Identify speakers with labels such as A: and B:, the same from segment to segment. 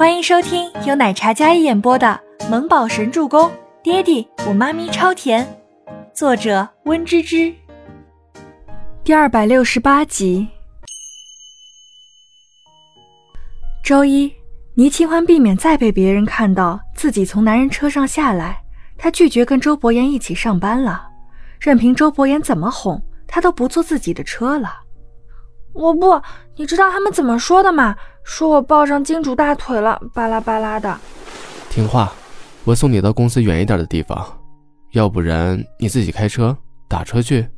A: 欢迎收听由奶茶嘉一演播的《萌宝神助攻》，爹地我妈咪超甜，作者温芝芝。第二百六十八集。周一，倪清欢避免再被别人看到自己从男人车上下来，她拒绝跟周伯言一起上班了。任凭周伯言怎么哄，她都不坐自己的车了。
B: 我不，你知道他们怎么说的吗？说我抱上金主大腿了，巴拉巴拉的。
C: 听话，我送你到公司远一点的地方，要不然你自己开车打车去。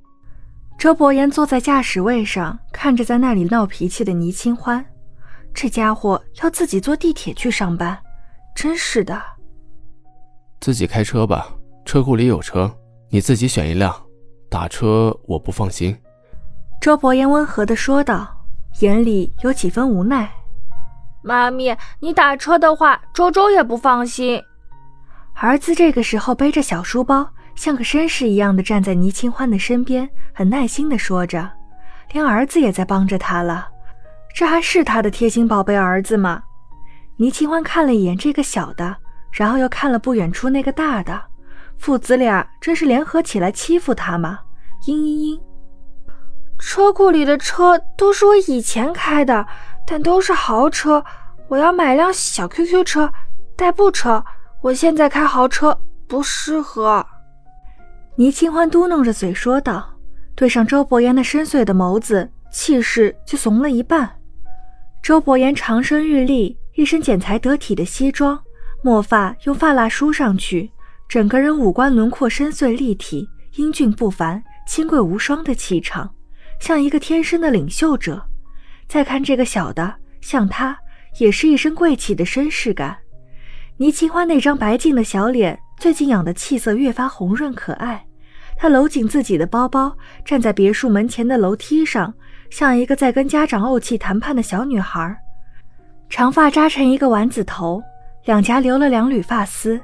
A: 周伯言坐在驾驶位上，看着在那里闹脾气的倪清欢，这家伙要自己坐地铁去上班，真是的。
C: 自己开车吧，车库里有车，你自己选一辆。打车我不放心。
A: 周伯言温和地说道，眼里有几分无奈。
B: 妈咪，你打车的话，周周也不放心。
A: 儿子这个时候背着小书包，像个绅士一样的站在倪清欢的身边，很耐心的说着，连儿子也在帮着他了。这还是他的贴心宝贝儿子吗？倪清欢看了一眼这个小的，然后又看了不远处那个大的，父子俩真是联合起来欺负他吗？嘤嘤嘤。
B: 车库里的车都是我以前开的，但都是豪车。我要买辆小 QQ 车，代步车。我现在开豪车不适合。
A: 倪清欢嘟囔着嘴说道，对上周伯言那深邃的眸子，气势就怂了一半。周伯言长身玉立，一身剪裁得体的西装，墨发用发蜡梳上去，整个人五官轮廓深邃立体，英俊不凡，清贵无双的气场。像一个天生的领袖者，再看这个小的，像他也是一身贵气的绅士感。倪清欢那张白净的小脸，最近养的气色越发红润可爱。她搂紧自己的包包，站在别墅门前的楼梯上，像一个在跟家长怄气谈判的小女孩。长发扎成一个丸子头，两颊留了两缕发丝，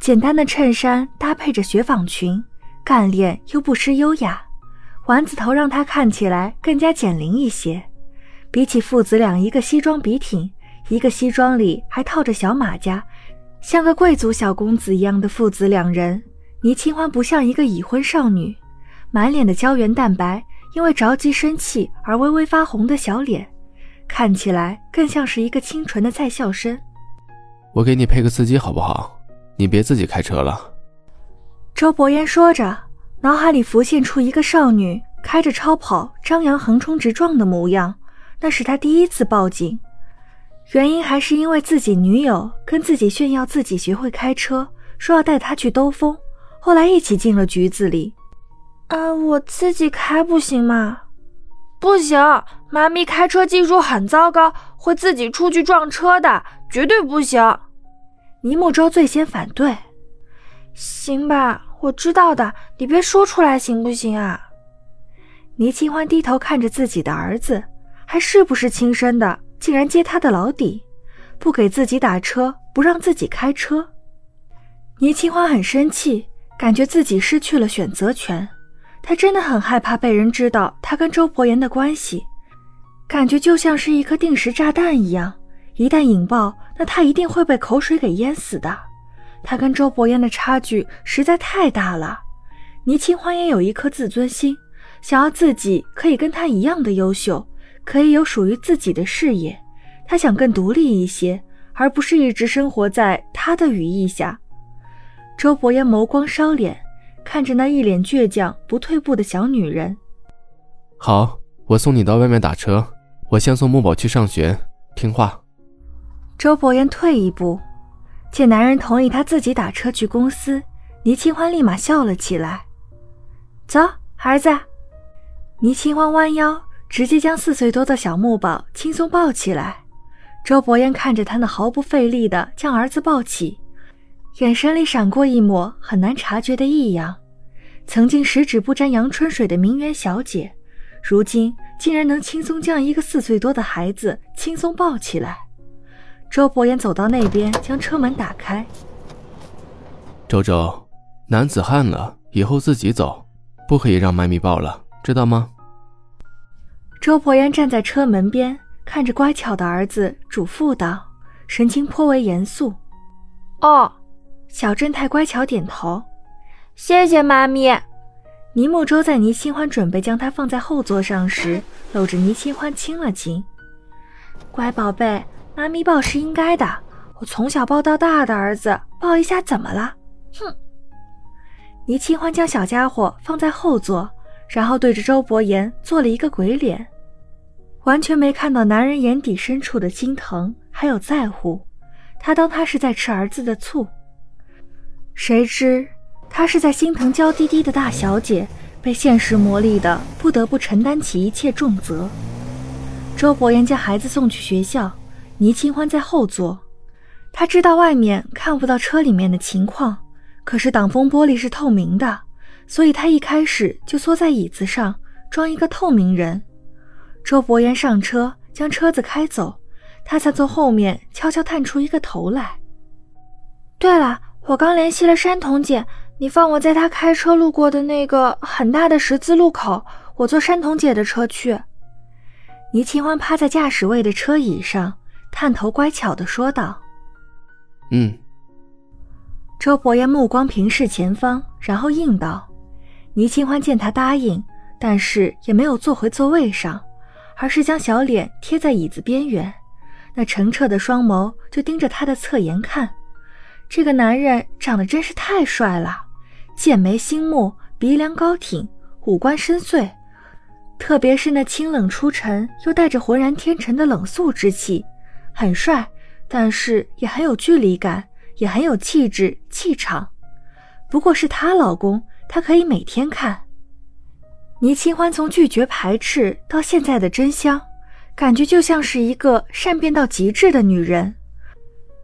A: 简单的衬衫搭配着雪纺裙，干练又不失优雅。丸子头让她看起来更加减龄一些，比起父子俩，一个西装笔挺，一个西装里还套着小马甲，像个贵族小公子一样的父子两人，倪清欢不像一个已婚少女，满脸的胶原蛋白，因为着急生气而微微发红的小脸，看起来更像是一个清纯的在校生。
C: 我给你配个司机好不好？你别自己开车了。
A: 周伯言说着。脑海里浮现出一个少女开着超跑张扬横冲直撞的模样，那是他第一次报警，原因还是因为自己女友跟自己炫耀自己学会开车，说要带他去兜风，后来一起进了局子里。
B: 啊，我自己开不行吗？不行，妈咪开车技术很糟糕，会自己出去撞车的，绝对不行。
A: 倪木舟最先反对。
B: 行吧。我知道的，你别说出来行不行啊？
A: 倪清欢低头看着自己的儿子，还是不是亲生的，竟然揭他的老底，不给自己打车，不让自己开车。倪清欢很生气，感觉自己失去了选择权。他真的很害怕被人知道他跟周伯言的关系，感觉就像是一颗定时炸弹一样，一旦引爆，那他一定会被口水给淹死的。他跟周伯言的差距实在太大了，倪清欢也有一颗自尊心，想要自己可以跟他一样的优秀，可以有属于自己的事业。他想更独立一些，而不是一直生活在他的羽翼下。周伯言眸光烧脸，看着那一脸倔强不退步的小女人。
C: 好，我送你到外面打车，我先送木宝去上学，听话。
A: 周伯言退一步。见男人同意他自己打车去公司，倪清欢立马笑了起来。走，儿子。倪清欢弯腰，直接将四岁多的小木宝轻松抱起来。周伯言看着他那毫不费力的将儿子抱起，眼神里闪过一抹很难察觉的异样。曾经十指不沾阳春水的名媛小姐，如今竟然能轻松将一个四岁多的孩子轻松抱起来。周伯言走到那边，将车门打开。
C: 周周，男子汉了，以后自己走，不可以让妈咪抱了，知道吗？
A: 周伯言站在车门边，看着乖巧的儿子，嘱咐道，神情颇为严肃。
B: 哦，
A: 小正太乖巧点头。
B: 谢谢妈咪。
A: 倪木舟在倪清欢准备将她放在后座上时，搂着倪清欢亲了亲。乖宝贝，妈咪抱是应该的。我从小抱到大的儿子，抱一下怎么了？
B: 哼！
A: 倪清欢将小家伙放在后座，然后对着周伯言做了一个鬼脸，完全没看到男人眼底深处的心疼还有在乎。他当他是在吃儿子的醋，谁知。她是在心疼娇滴滴的大小姐，被现实磨砺的不得不承担起一切重责。周伯言将孩子送去学校，倪清欢在后座。他知道外面看不到车里面的情况，可是挡风玻璃是透明的，所以他一开始就缩在椅子上装一个透明人。周伯言上车将车子开走，他才从后面悄悄探出一个头来。
B: 对了，我刚联系了山童姐。你放我在她开车路过的那个很大的十字路口，我坐山童姐的车去。
A: 倪清欢趴在驾驶位的车椅上，探头乖巧地说道：“
C: 嗯。”
A: 周伯言目光平视前方，然后应道：“倪清欢见他答应，但是也没有坐回座位上，而是将小脸贴在椅子边缘，那澄澈的双眸就盯着他的侧颜看。这个男人长得真是太帅了。”剑眉星目，鼻梁高挺，五官深邃，特别是那清冷出尘又带着浑然天成的冷肃之气，很帅，但是也很有距离感，也很有气质气场。不过是她老公，她可以每天看。倪清欢从拒绝排斥到现在的真香，感觉就像是一个善变到极致的女人。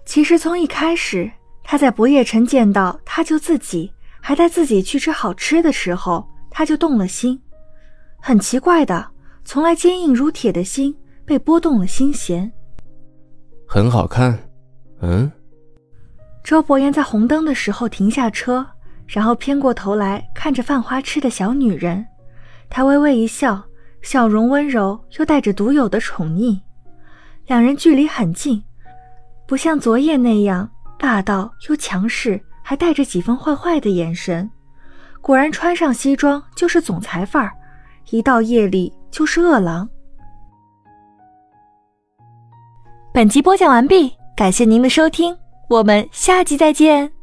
A: 其实从一开始，她在不夜城见到他就自己。还带自己去吃好吃的时候，他就动了心。很奇怪的，从来坚硬如铁的心被拨动了心弦。
C: 很好看，嗯。
A: 周伯言在红灯的时候停下车，然后偏过头来看着犯花痴的小女人，他微微一笑，笑容温柔又带着独有的宠溺。两人距离很近，不像昨夜那样霸道又强势。还带着几分坏坏的眼神，果然穿上西装就是总裁范儿，一到夜里就是饿狼。本集播讲完毕，感谢您的收听，我们下集再见。